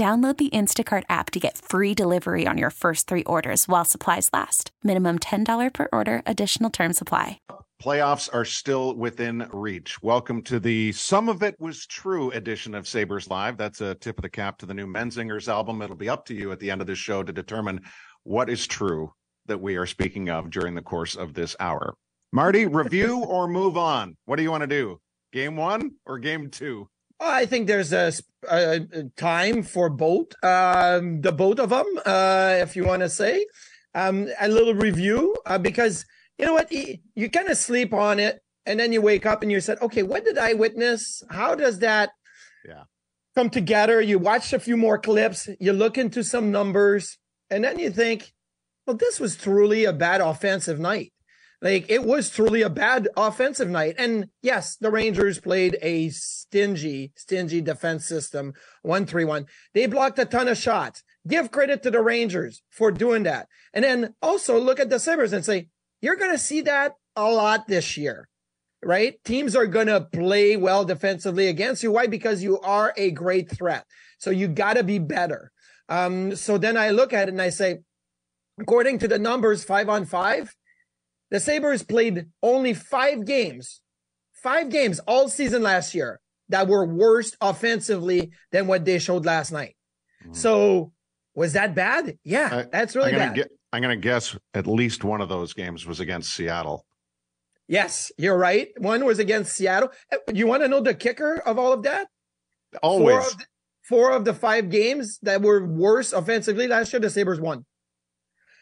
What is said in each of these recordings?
Download the Instacart app to get free delivery on your first three orders while supplies last. Minimum $10 per order, additional term supply. Playoffs are still within reach. Welcome to the Some of It Was True edition of Sabres Live. That's a tip of the cap to the new Menzingers album. It'll be up to you at the end of this show to determine what is true that we are speaking of during the course of this hour. Marty, review or move on? What do you want to do? Game one or game two? I think there's a, a time for both, um, the both of them, uh, if you want to say. Um, a little review uh, because you know what, you, you kind of sleep on it, and then you wake up and you said, "Okay, what did I witness? How does that yeah. come together?" You watch a few more clips, you look into some numbers, and then you think, "Well, this was truly a bad offensive night." Like it was truly a bad offensive night. And yes, the Rangers played a stingy, stingy defense system, one three one. They blocked a ton of shots. Give credit to the Rangers for doing that. And then also look at the Sabres and say, you're going to see that a lot this year, right? Teams are going to play well defensively against you. Why? Because you are a great threat. So you got to be better. Um, so then I look at it and I say, according to the numbers, five on five, the Sabres played only five games, five games all season last year that were worse offensively than what they showed last night. Mm-hmm. So was that bad? Yeah, I, that's really I'm bad. Get, I'm going to guess at least one of those games was against Seattle. Yes, you're right. One was against Seattle. Uh, you want to know the kicker of all of that? Always. Four of, the, four of the five games that were worse offensively last year, the Sabres won.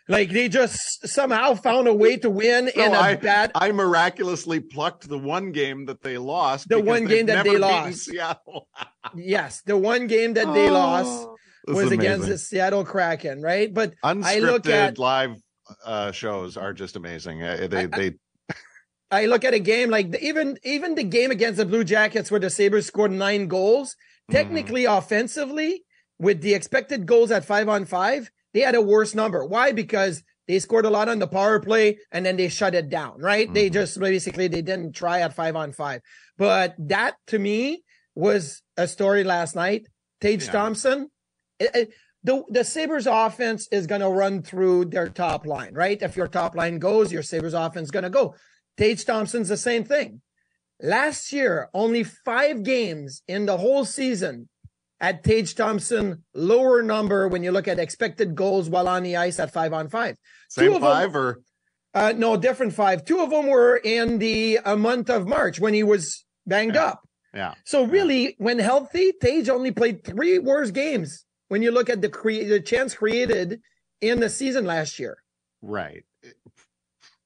Like they just somehow found a way to win in a I, bad. I miraculously plucked the one game that they lost. The one game that they lost. Seattle. yes, the one game that they oh, lost was against the Seattle Kraken, right? But unscripted I look at live uh, shows are just amazing. Uh, they I, they. I look at a game like the, even even the game against the Blue Jackets where the Sabres scored nine goals. Mm-hmm. Technically, mm. offensively, with the expected goals at five on five, they had a worse number. Why? Because they scored a lot on the power play and then they shut it down, right? Mm-hmm. They just basically they didn't try at five on five. But that to me was a story last night. Tage yeah. Thompson, it, it, the the Sabres offense is going to run through their top line, right? If your top line goes, your Sabres offense is going to go. Tage Thompson's the same thing. Last year, only five games in the whole season at Tage Thompson, lower number when you look at expected goals while on the ice at five on five. Same Two five them, or? Uh, no, different five. Two of them were in the uh, month of March when he was banged yeah. up. Yeah. So really, yeah. when healthy, Tage only played three worse games when you look at the cre- the chance created in the season last year. Right.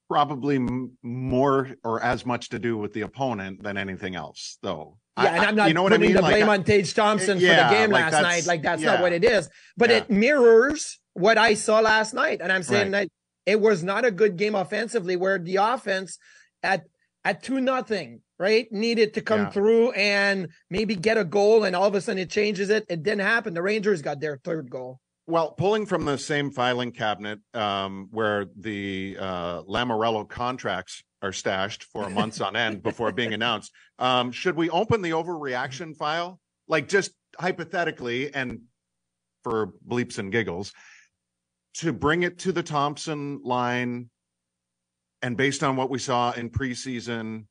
Probably more or as much to do with the opponent than anything else, though. Yeah, I, and I'm not you know putting I mean? the blame like, on Tage Thompson yeah, for the game like last night. Like that's yeah, not what it is. But yeah. it mirrors what I saw last night. And I'm saying right. that it was not a good game offensively, where the offense at at two nothing, right, needed to come through and maybe get a goal, and all of a sudden it changes it. It didn't happen. The Rangers got their third goal. Well, pulling from the same filing cabinet um, where the uh, Lamoriello contracts are stashed for months on end before being announced. Um, should we open the overreaction file? Like just hypothetically and for bleeps and giggles to bring it to the Thompson line and based on what we saw in preseason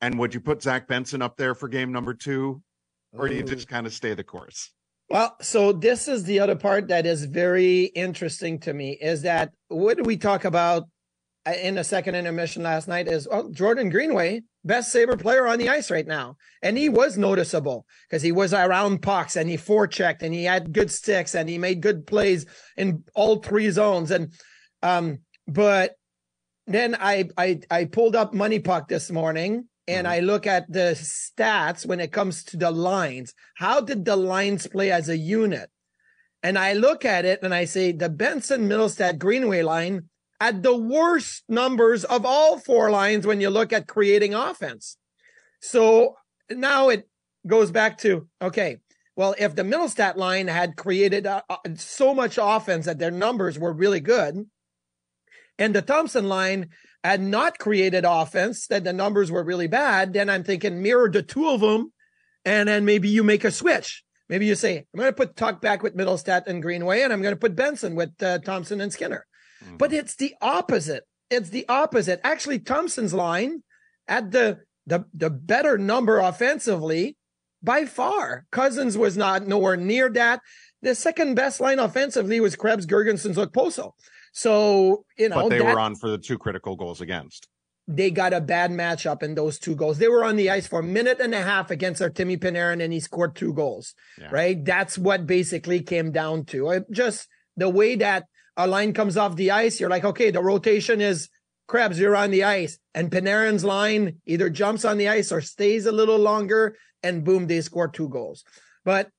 and would you put Zach Benson up there for game number two or do you just kind of stay the course? Well, so this is the other part that is very interesting to me is that what do we talk about in a second intermission last night is well, Jordan Greenway, best saber player on the ice right now. And he was noticeable because he was around pucks and he forechecked and he had good sticks and he made good plays in all three zones. And um, but then I I I pulled up Money Puck this morning and I look at the stats when it comes to the lines. How did the lines play as a unit? And I look at it and I say the Benson Mittelstadt Greenway line had the worst numbers of all four lines when you look at creating offense. So now it goes back to okay, well, if the Mittelstadt line had created uh, uh, so much offense that their numbers were really good, and the Thompson line had not created offense, that the numbers were really bad, then I'm thinking mirror the two of them, and then maybe you make a switch. Maybe you say, I'm going to put Tuch back with Mittelstadt and Greenway, and I'm going to put Benson with uh, Thompson and Skinner. Mm-hmm. But it's the opposite. It's the opposite. Actually, Thompson's line at the the the better number offensively by far. Cozens was not nowhere near that. The second best line offensively was Krebs, Girgensons, Okposo. So, you know, but they that, were on for the two critical goals against. They got a bad matchup in those two goals. They were on the ice for a minute and a half against Artemi Panarin and he scored two goals, yeah. right? That's what basically came down to just the way that a line comes off the ice. You're like, okay, the rotation is Krebs, you're on the ice. And Panarin's line either jumps on the ice or stays a little longer and boom, they score two goals. But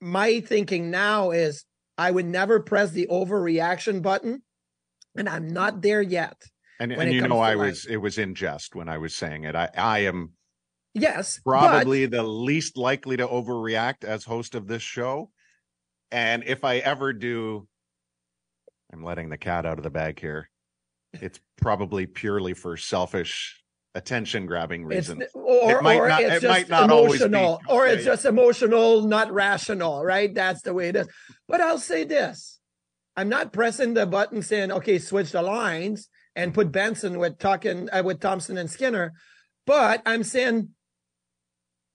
my thinking now is I would never press the overreaction button and I'm not there yet. And, and you know, I was it was in jest when I was saying it. I I am yes probably but... the least likely to overreact as host of this show. And if I ever do, I'm letting the cat out of the bag here. It's probably purely for selfish attention grabbing reasons. It's, or, it might or not, it's it just emotional, or it's just emotional, not rational, right? That's the way it is. But I'll say this I'm not pressing the button saying, okay, switch the lines and put Benson with talking uh, with Thompson and Skinner. But I'm saying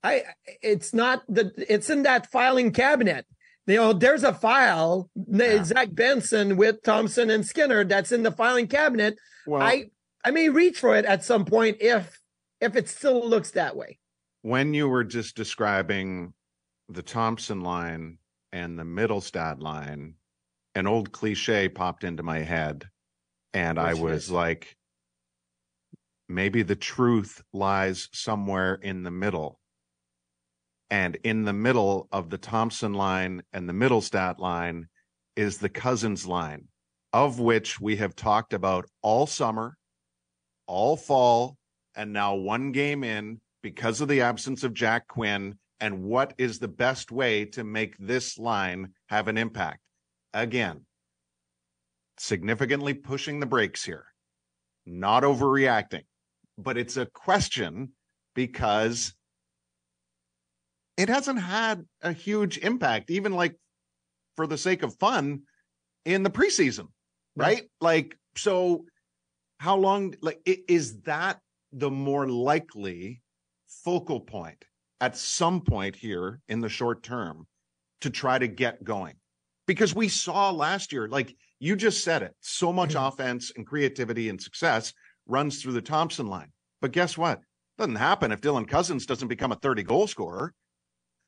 I it's not the it's in that filing cabinet. You oh, know, there's a file, yeah. Zach Benson with Thompson and Skinner that's in the filing cabinet. Well, I I may reach for it at some point if if it still looks that way. When you were just describing the Thompson line and the Mittelstadt line, an old cliche popped into my head and Which I was is? like maybe the truth lies somewhere in the middle. And in the middle of the Thompson line and the Mittelstadt line is the Cozens line, of which we have talked about all summer, all fall, and now one game in because of the absence of Jack Quinn. And what is the best way to make this line have an impact? again, significantly pushing the brakes here, not overreacting, but it's a question because it hasn't had a huge impact, even like for the sake of fun in the preseason, right? Like, so how long, like, is that the more likely focal point at some point here in the short term to try to get going? because we saw last year, like you just said it, so much mm-hmm. offense and creativity and success runs through the Thompson line. But guess what? Doesn't happen if Dylan Cozens doesn't become a 30 goal scorer.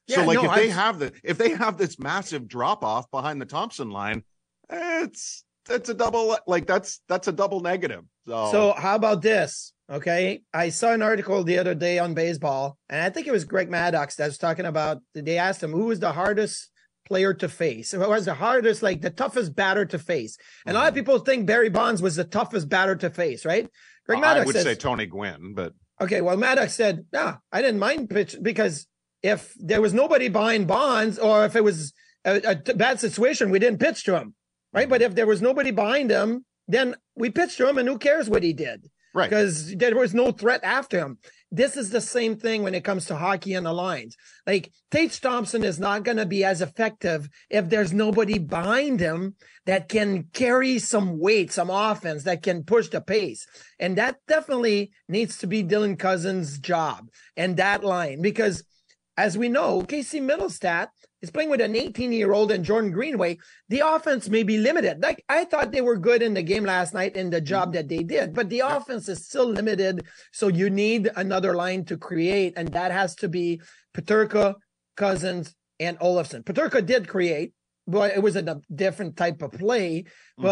Yeah, so like no, if they have the if they have this massive drop off behind the Thompson line, it's it's a double like that's that's a double negative. So So how about this? Okay. I saw an article the other day on baseball, and I think it was Greg Maddux that was talking about they asked him who was the hardest player to face. Who was the hardest, like the toughest batter to face. And mm-hmm. a lot of mm-hmm. people think Barry Bonds was the toughest batter to face, right? Greg Maddux I would says, say Tony Gwynn, but okay. Well, Maddux said, "No, I didn't mind pitch because if there was nobody buying Bonds, or if it was a, a bad situation, we didn't pitch to him, right? But if there was nobody behind him, then we pitched to him, and who cares what he did, right? Because there was no threat after him. This is the same thing when it comes to hockey and the lines. Like Tage Thompson is not going to be as effective if there's nobody behind him that can carry some weight, some offense that can push the pace. And that definitely needs to be Dylan Cozens' job and that line because as we know, Casey Mittelstadt is playing with an 18 year old and Jordan Greenway, the offense may be limited. Like I thought they were good in the game last night in the job that they did, but the yeah. offense is still limited. So you need another line to create, and that has to be Peterka, Cozens, and Olofsson. Peterka did create, but it was a different type of play. Mm.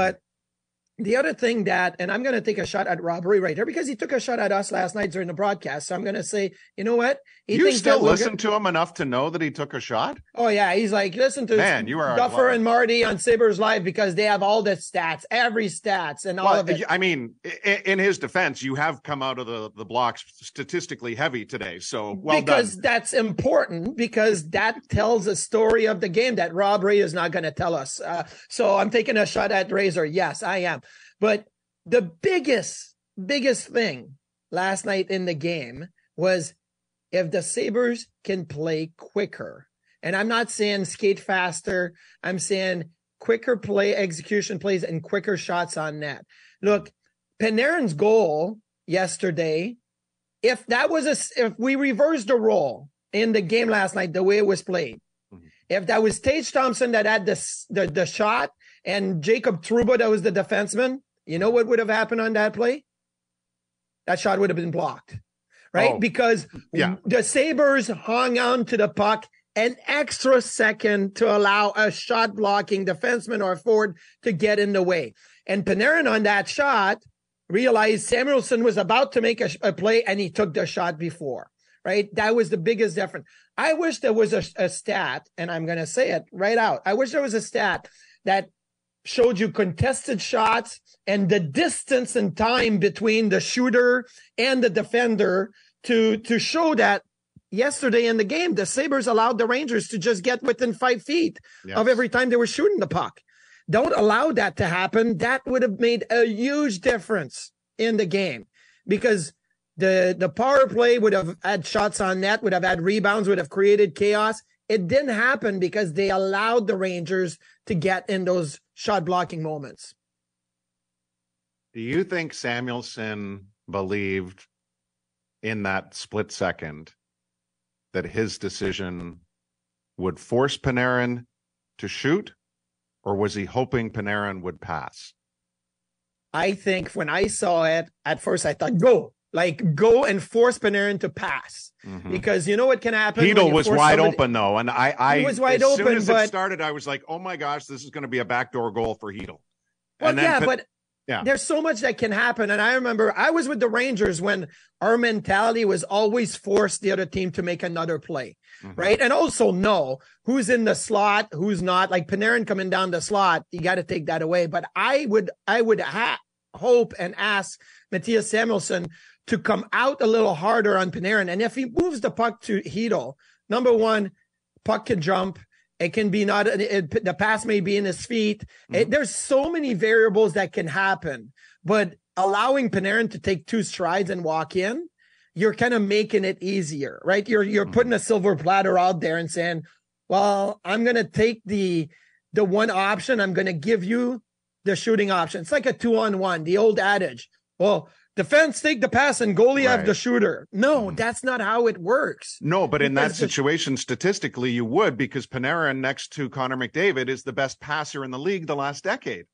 The other thing that, and I'm going to take a shot at Rob Ray right here because he took a shot at us last night during the broadcast. So I'm going to say, you know what? He you still listen to him enough to know that he took a shot? Oh yeah, he's like, listen to man, you are Duffer and Marty on Sabres Live because they have all the stats, every stats, and all well, of it. I mean, in his defense, you have come out of the the blocks statistically heavy today. So well because done. that's important because that tells a story of the game that Rob Ray is not going to tell us. Uh, so I'm taking a shot at Razor. Yes, I am. But the biggest, biggest thing last night in the game was if the Sabres can play quicker. And I'm not saying skate faster. I'm saying quicker play execution plays and quicker shots on net. Look, Panarin's goal yesterday, if that was a, if we reversed the role in the game last night, the way it was played, mm-hmm. if that was Tage Thompson that had the, the, the shot and Jacob Trouba that was the defenseman, you know what would have happened on that play? That shot would have been blocked, right? Oh, because yeah. the Sabres hung on to the puck an extra second to allow a shot blocking defenseman or forward to get in the way. And Panarin on that shot realized Samuelsson was about to make a, a, play and he took the shot before, right? That was the biggest difference. I wish there was a, a stat, and I'm going to say it right out. I wish there was a stat that showed you contested shots and the distance and time between the shooter and the defender to to show that yesterday in the game the sabres allowed the rangers to just get within five feet yes. of every time they were shooting the puck. Don't allow that to happen. That would have made a huge difference in the game because the the power play would have had shots on net would have had rebounds would have created chaos. It didn't happen because they allowed the rangers to get in those shot blocking moments. Do you think Samuelsson believed in that split second that his decision would force Panarin to shoot, or was he hoping Panarin would pass? I think when I saw it at first, I thought, go, like go and force Panarin to pass mm-hmm. because you know what can happen. Chytil was wide somebody... open though, and I, I he was wide as open. Soon as but... it started, I was like, oh my gosh, this is going to be a backdoor goal for Chytil. Well, yeah, but yeah. There's so much that can happen. And I remember I was with the Rangers when our mentality was always force the other team to make another play. Mm-hmm. Right. And also know who's in the slot, who's not. Like Panarin coming down the slot, you got to take that away. But I would, I would ha- hope and ask Mattias Samuelsson to come out a little harder on Panarin. And if he moves the puck to Chytil, number one, puck can jump. It can be not it, the pass may be in his feet. Mm-hmm. It, there's so many variables that can happen, but allowing Panarin to take two strides and walk in, you're kind of making it easier, right? You're you're mm-hmm. putting a silver platter out there and saying, "Well, I'm going to take the the one option. I'm going to give you the shooting option." It's like a two on one, the old adage. Well, defense take the pass and goalie right. have the shooter. No, mm-hmm. that's not how it works. No, but in that situation, statistically, you would because Panarin next to Connor McDavid is the best passer in the league the last decade.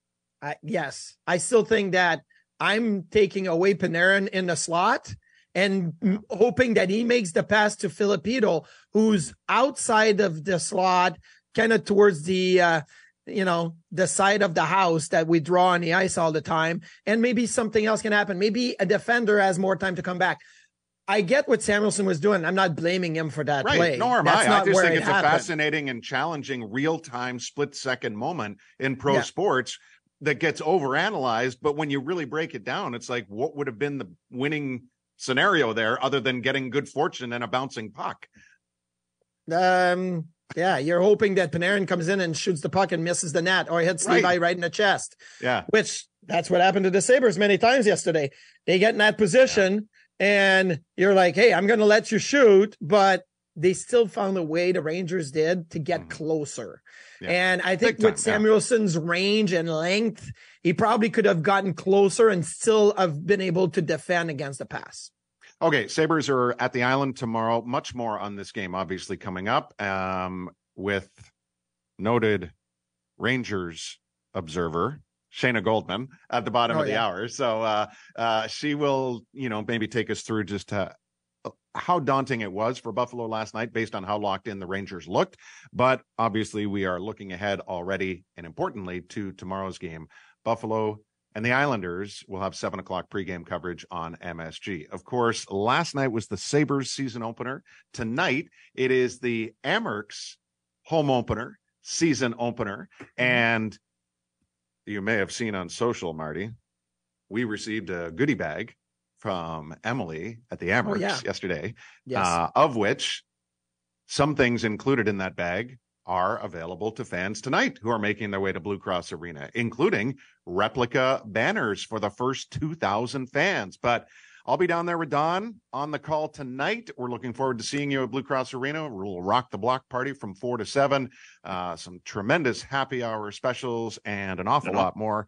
Uh, yes, I still think that I'm taking away Panarin in the slot and yeah. hoping that he makes the pass to Filipino, who's outside of the slot, kind of towards the uh, you know, the side of the house that we draw on the ice all the time. And maybe something else can happen. Maybe a defender has more time to come back. I get what Samuelsson was doing. I'm not blaming him for that right. play. Nor am That's I. I just think it it's happened. a fascinating and challenging real time split second moment in pro yeah. sports that gets overanalyzed. But when you really break it down, it's like, what would have been the winning scenario there other than getting good fortune and a bouncing puck? Um, yeah, you're hoping that Panarin comes in and shoots the puck and misses the net or hits right. Levi right in the chest. Yeah. Which that's what happened to the Sabres many times yesterday. They get in that position yeah. and you're like, hey, I'm going to let you shoot. But they still found a way, the Rangers did, to get mm. closer. Yeah. And I think with Samuelsson's yeah. range and length, he probably could have gotten closer and still have been able to defend against the pass. Okay, Sabres are at the island tomorrow. Much more on this game, obviously, coming up um, with noted Rangers observer, Shayna Goldman, at the bottom Oh, of the yeah. hour. So uh, uh, she will, you know, maybe take us through just uh, how daunting it was for Buffalo last night based on how locked in the Rangers looked. But obviously, we are looking ahead already and importantly to tomorrow's game. Buffalo and the Islanders will have seven o'clock pregame coverage on MSG. Of course, last night was the Sabres season opener. Tonight, it is the Amerks home opener, season opener. And you may have seen on social, Marty, we received a goodie bag from Emily at the Amerks yeah. yesterday, Yes. uh, of which some things included in that bag are available to fans tonight who are making their way to Blue Cross Arena, including replica banners for the first 2,000 fans. But I'll be down there with Don on the call tonight. We're looking forward to seeing you at Blue Cross Arena. We'll rock the block party from four to seven. Uh, some tremendous happy hour specials and an awful lot more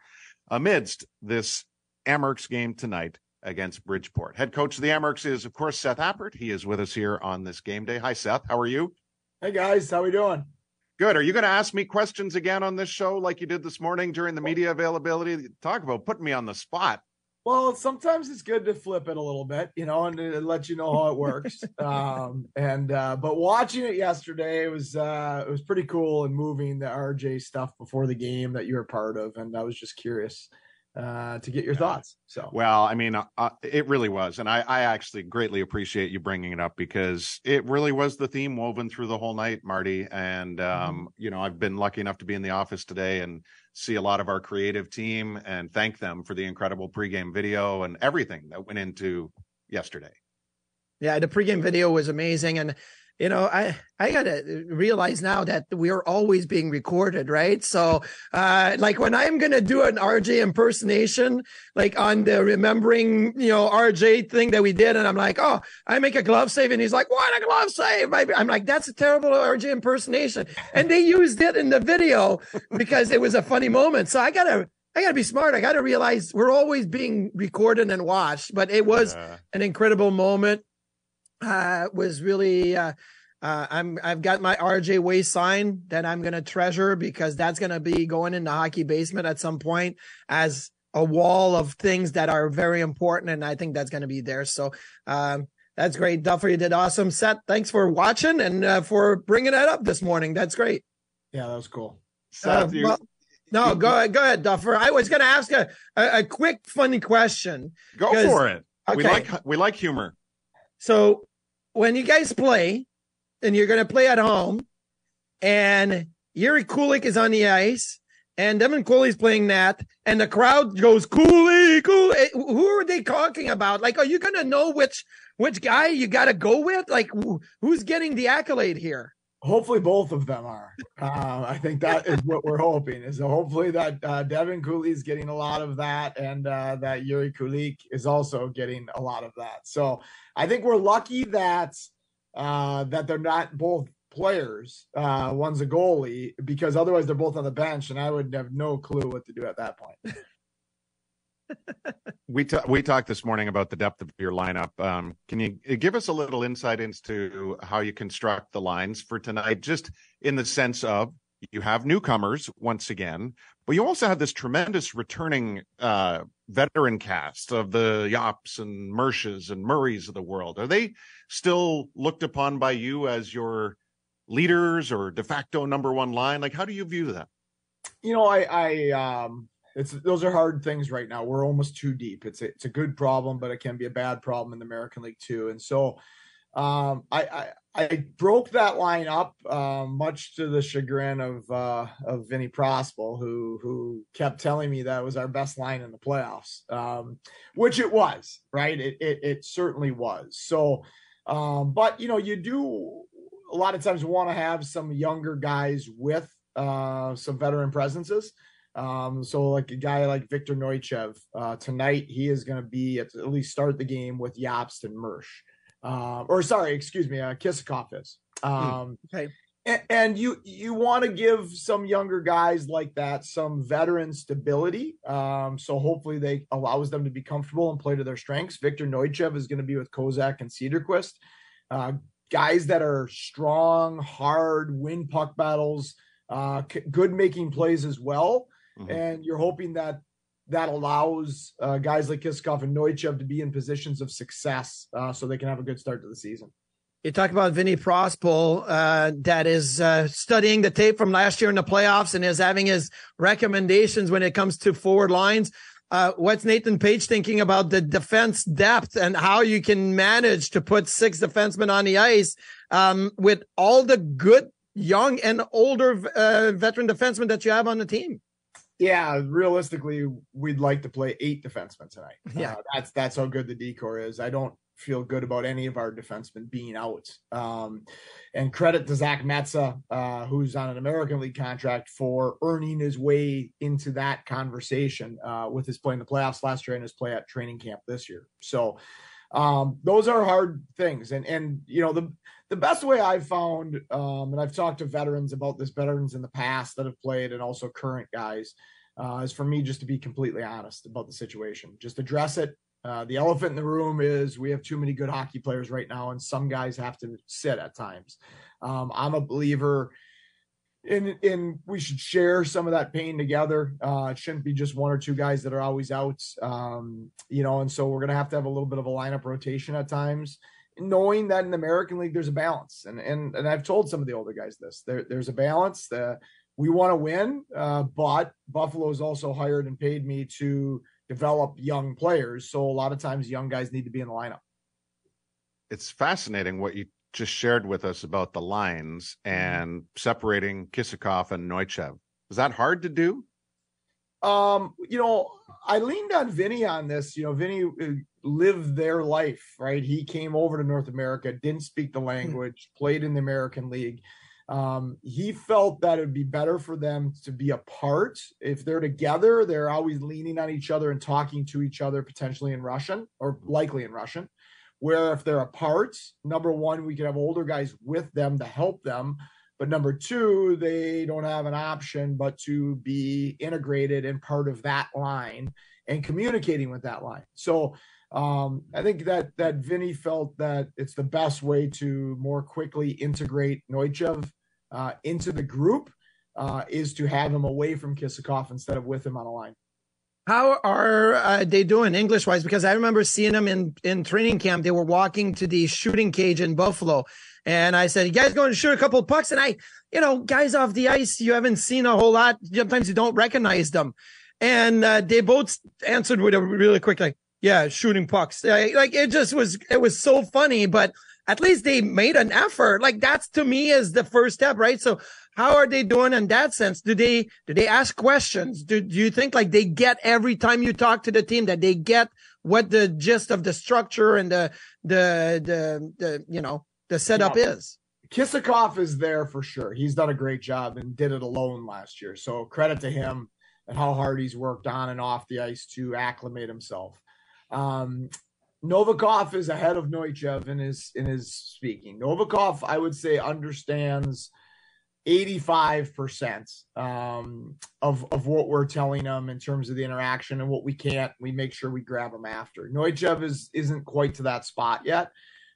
amidst this Amerks game tonight against Bridgeport. Head coach of the Amerks is, of course, Seth Appert. He is with us here on this game day. Hi, Seth. How are you? Hey guys, how we doing? Good. Are you going to ask me questions again on this show like you did this morning during the media availability? Talk about putting me on the spot. Well, sometimes it's good to flip it a little bit, you know, and to let you know how it works. um, and uh, but watching it yesterday, it was uh, it was pretty cool and moving the RJ stuff before the game that you were part of, and I was just curious uh, to get your thoughts. So Well, I mean, uh, it really was. And I, I actually greatly appreciate you bringing it up because it really was the theme woven through the whole night, Marty. And, um, you know, I've been lucky enough to be in the office today and see a lot of our creative team and thank them for the incredible pregame video and everything that went into yesterday. Yeah, the pregame video was amazing, and you know, I I gotta realize now that we're always being recorded, right? So, uh, like when I'm gonna do an RJ impersonation, like on the remembering, you know, RJ thing that we did, and I'm like, oh, I make a glove save, and he's like, what a glove save? I'm like, that's a terrible RJ impersonation, and they used it in the video because it was a funny moment. So I gotta. I gotta be smart. I gotta realize we're always being recorded and watched, but it was an incredible moment uh was really uh uh, I'm I've got my RJ Way sign that I'm gonna treasure because that's gonna be going in the hockey basement at some point as a wall of things that are very important, and I think that's gonna be there. So um, that's great, Duffer. You did awesome. Seth, thanks for watching and uh, for bringing that up this morning. That's great. yeah, that was cool. Seth, Uh, you- well- no, go ahead, go ahead, Duffer. I was gonna ask a a, a quick funny question. Go for it. We like we like humor. So when you guys play and you're going to play at home and Jiri Kulich is on the ice and Devin Cooley's playing that and the crowd goes Cooley, Cooley. Eh, Who are they talking about? Like, are you going to know which, which guy you got to go with? Like who's getting the accolade here? Hopefully, both of them are. Uh, I think that is what we're hoping. Is hopefully that uh, Devin Cooley is getting a lot of that, and uh, that Jiri Kulich is also getting a lot of that. So I think we're lucky that uh, that they're not both players. Uh, one's a goalie because otherwise they're both on the bench, and I would have no clue what to do at that point. We ta- we talked this morning about the depth of your lineup. Um, can you give us a little insight into how you construct the lines for tonight? Just in the sense of you have newcomers once again, but you also have this tremendous returning uh, veteran cast of the Yops and Mershes and Murrays of the world. Are they still looked upon by you as your leaders or de facto number one line? Like, how do you view that? you know, I, I, um, it's those are hard things right now. We're almost too deep. It's a, it's a good problem, but it can be a bad problem in the American League too. And so, um, I, I, I broke that line up, um, much to the chagrin of uh, of Vinny Prospal, who who kept telling me that was our best line in the playoffs, um, which it was, right? It it, it certainly was. So, um, but you know, you do a lot of times want to have some younger guys with uh, some veteran presences. Um, so like a guy like Viktor Neuchev, uh, tonight he is going to be at, at least start the game with Yabst and Mersch. Uh, or sorry, excuse me, uh, Kisakov is. Um, Okay. and, and you you want to give some younger guys like that some veteran stability. Um, so hopefully they allows them to be comfortable and play to their strengths. Viktor Neuchev is going to be with Kozak and Cederqvist, uh, guys that are strong, hard, win puck battles, uh, good making plays as well. Mhm. And you're hoping that that allows uh, guys like Kisakov and Neuchev to be in positions of success uh, so they can have a good start to the season. You talk about Vinny Prospal, uh, that is uh, studying the tape from last year in the playoffs and is having his recommendations when it comes to forward lines. Uh, what's Nathan Paetsch thinking about the defense depth and how you can manage to put six defensemen on the ice um, with all the good young and older uh, veteran defensemen that you have on the team? Yeah, realistically, we'd like to play eight defensemen tonight. Yeah. Uh, that's that's how good the D corps is. I don't feel good about any of our defensemen being out. Um, and credit to Zach Metsa, uh, who's on an American League contract for earning his way into that conversation uh, with his play in the playoffs last year and his play at training camp this year. So um, those are hard things. And and you know the the best way I've found, um, and I've talked to veterans about this, veterans in the past that have played, and also current guys, uh, is for me just to be completely honest about the situation. Just address it. Uh, the elephant in the room is we have too many good hockey players right now, and some guys have to sit at times. Um, I'm a believer in in we should share some of that pain together. Uh, it shouldn't be just one or two guys that are always out, um, you know. And so we're gonna have to have a little bit of a lineup rotation at times knowing that in the American League there's a balance, and and and I've told some of the older guys this. There, there's a balance. That we want to win, uh, but Buffalo's also hired and paid me to develop young players. So a lot of times, young guys need to be in the lineup. It's fascinating what you just shared with us about the lines and separating Kisakov and Neuchev. Is that hard to do? Um, you know, I leaned on Vinny on this. You know, Vinny lived their life, right? He came over to North America, didn't speak the language, played in the American League. Um, he felt that it'd be better for them to be apart. If they're together, they're always leaning on each other and talking to each other, potentially in Russian or likely in Russian. Where if they're apart, number one, we could have older guys with them to help them. But number two, they don't have an option but to be integrated and part of that line and communicating with that line. So um, I think that that Vinny felt that it's the best way to more quickly integrate Neuchev uh, into the group uh, is to have him away from Kisakov instead of with him on a line. How are uh, they doing English wise? Because I remember seeing them in, in training camp. They were walking to the shooting cage in Buffalo. And I said, You guys going to shoot a couple pucks? And I, you know, guys off the ice, you haven't seen a whole lot. Sometimes you don't recognize them. And uh, they both answered with a really quick, like, Yeah, shooting pucks. Like it just was, it was so funny, but at least they made an effort. Like that's to me is the first step, right? So how are they doing in that sense? Do they do they ask questions? Do, do you think like they get every time you talk to the team that they get what the gist of the structure and the the the, the you know the setup Yeah. is? Kisakov is there for sure. He's done a great job and did it alone last year. So credit to him and how hard he's worked on and off the ice to acclimate himself. Um, Novikov is ahead of Neuchev in his in his speaking. Novikov, I would say, understands 85% um, of, of what we're telling him in terms of the interaction and what we can't, we make sure we grab him after. Neuchev is isn't quite to that spot yet.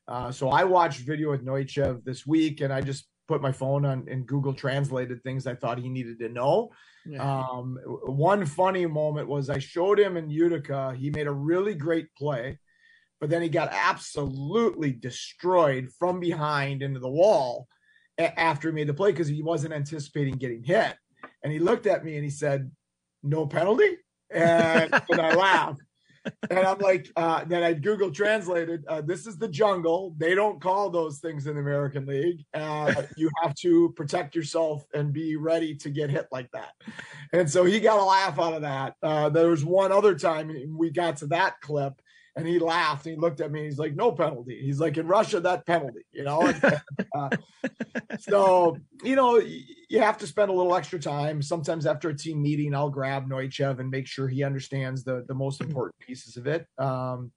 Uh, so I watched video with Neuchev this week and I just put my phone on and Google translated things I thought he needed to know. Um, one funny moment was I showed him in Utica. He made a really great play, but then he got absolutely destroyed from behind into the wall after he made the play because he wasn't anticipating getting hit. And he looked at me and he said, "No penalty," and, and I laughed. And I'm like, uh, then I Google translated, uh, this is the jungle. They don't call those things in the American League. Uh, you have to protect yourself and be ready to get hit like that. And so he got a laugh out of that. Uh, there was one other time we got to that clip and he laughed and he looked at me. He's like, no penalty. He's like, in Russia, that penalty, you know? Uh, so, you know, you have to spend a little extra time. Sometimes after a team meeting, I'll grab Neuchev and make sure he understands the, the most important pieces of it. Um,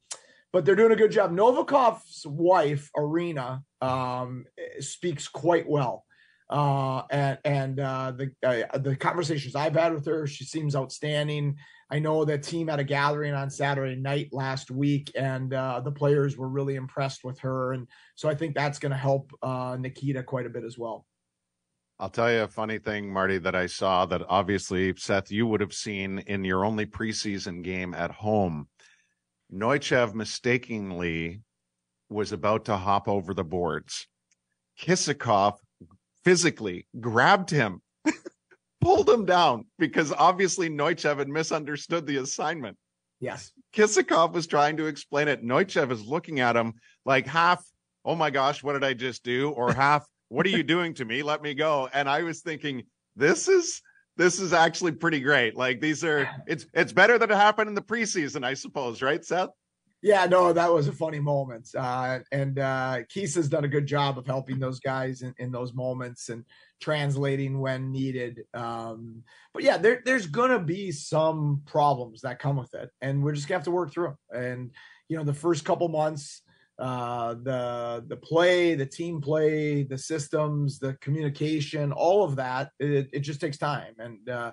but they're doing a good job. Novikov's wife, Arena, um, speaks quite well. Uh, and and uh, the uh, the conversations I've had with her, she seems outstanding. I know that team had a gathering on Saturday night last week, and uh, the players were really impressed with her, and so I think that's going to help uh, Nikita quite a bit as well. I'll tell you a funny thing, Marty, that I saw that obviously, Seth, you would have seen in your only preseason game at home. Neuchev mistakenly was about to hop over the boards. Kisakov physically grabbed him, pulled him down because obviously Neuchev had misunderstood the assignment. Yes. Kisakov was trying to explain it. Neuchev is looking at him like half, oh my gosh, what did I just do? Or half, what are you doing to me? Let me go. And I was thinking, this is this is actually pretty great. Like these are it's it's better than it happened in the preseason, I suppose, right, Seth? Yeah, no, that was a funny moment. Uh, and uh, Keese has done a good job of helping those guys in, in those moments and translating when needed. Um, but yeah, there, there's going to be some problems that come with it, and we're just going to have to work through them. And, you know, the first couple months, uh, the the play, the team play, the systems, the communication, all of that, it, it just takes time. And uh,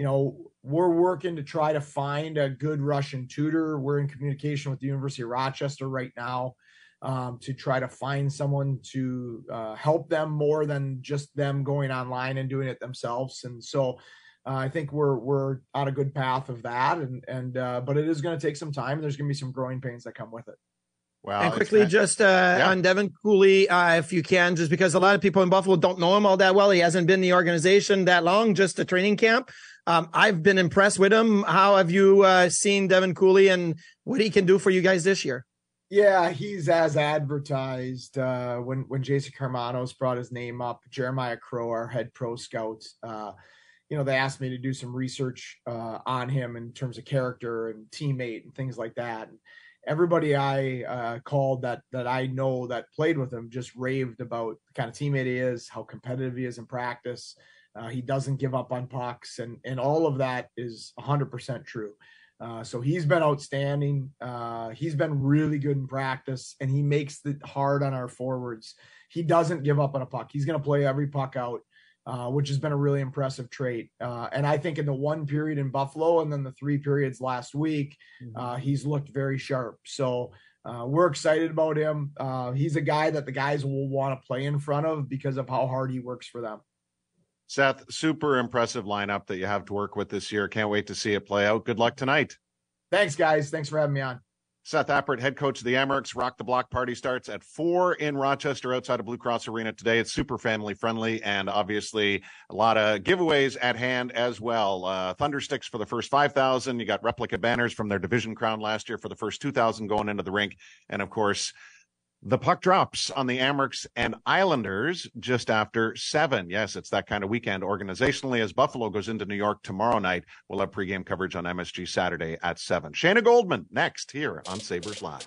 you know, we're working to try to find a good Russian tutor. We're in communication with the University of Rochester right now um, to try to find someone to uh, help them more than just them going online and doing it themselves. And so. Uh, I think we're we're on a good path of that, and and uh, but it is going to take some time. There's going to be some growing pains that come with it. Wow. And quickly, just uh, yeah. on Devin Cooley, uh, if you can, just because a lot of people in Buffalo don't know him all that well. He hasn't been in the organization that long, just a training camp. Um, I've been impressed with him. How have you uh, seen Devin Cooley and what he can do for you guys this year? Yeah, he's as advertised. Uh, when when Jason Karmanos brought his name up, Jeremiah Crow, our head pro scout, uh, you know, they asked me to do some research uh, on him in terms of character and teammate and things like that. And, everybody I uh, called that that I know that played with him just raved about the kind of teammate he is, how competitive he is in practice. Uh, he doesn't give up on pucks, and and all of that is 100% true. Uh, so he's been outstanding. Uh, he's been really good in practice, and he makes it hard on our forwards. He doesn't give up on a puck. He's going to play every puck out uh, which has been a really impressive trait. Uh, and I think in the one period in Buffalo and then the three periods last week, mm-hmm. uh, he's looked very sharp. So uh, we're excited about him. Uh, he's a guy that the guys will want to play in front of because of how hard he works for them. Seth, super impressive lineup that you have to work with this year. Can't wait to see it play out. Good luck tonight. Thanks, guys. Thanks for having me on. Seth Appert, head coach of the Amerks. Rock the Block party starts at four in Rochester outside of Blue Cross Arena today. It's super family friendly and obviously a lot of giveaways at hand as well. Uh, Thunder sticks for the first 5,000. You got replica banners from their division crown last year for the first 2,000 going into the rink. And of course, the puck drops on the Amerks and Islanders just after seven. Yes, it's that kind of weekend organizationally as Buffalo goes into New York tomorrow night. We'll have pregame coverage on MSG Saturday at seven. Shayna Goldman next here on Sabres Live.